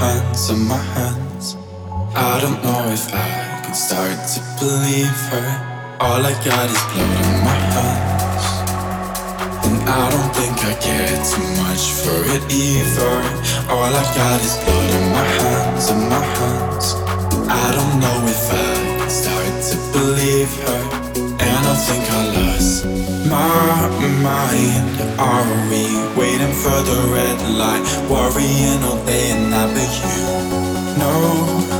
hands on my hands. I don't know if I can start to believe her. All I got is blood on my hands. And I don't think I care too much for it either. All I got is blood. mind? Are we waiting for the red light? Worrying all day and night, but you know.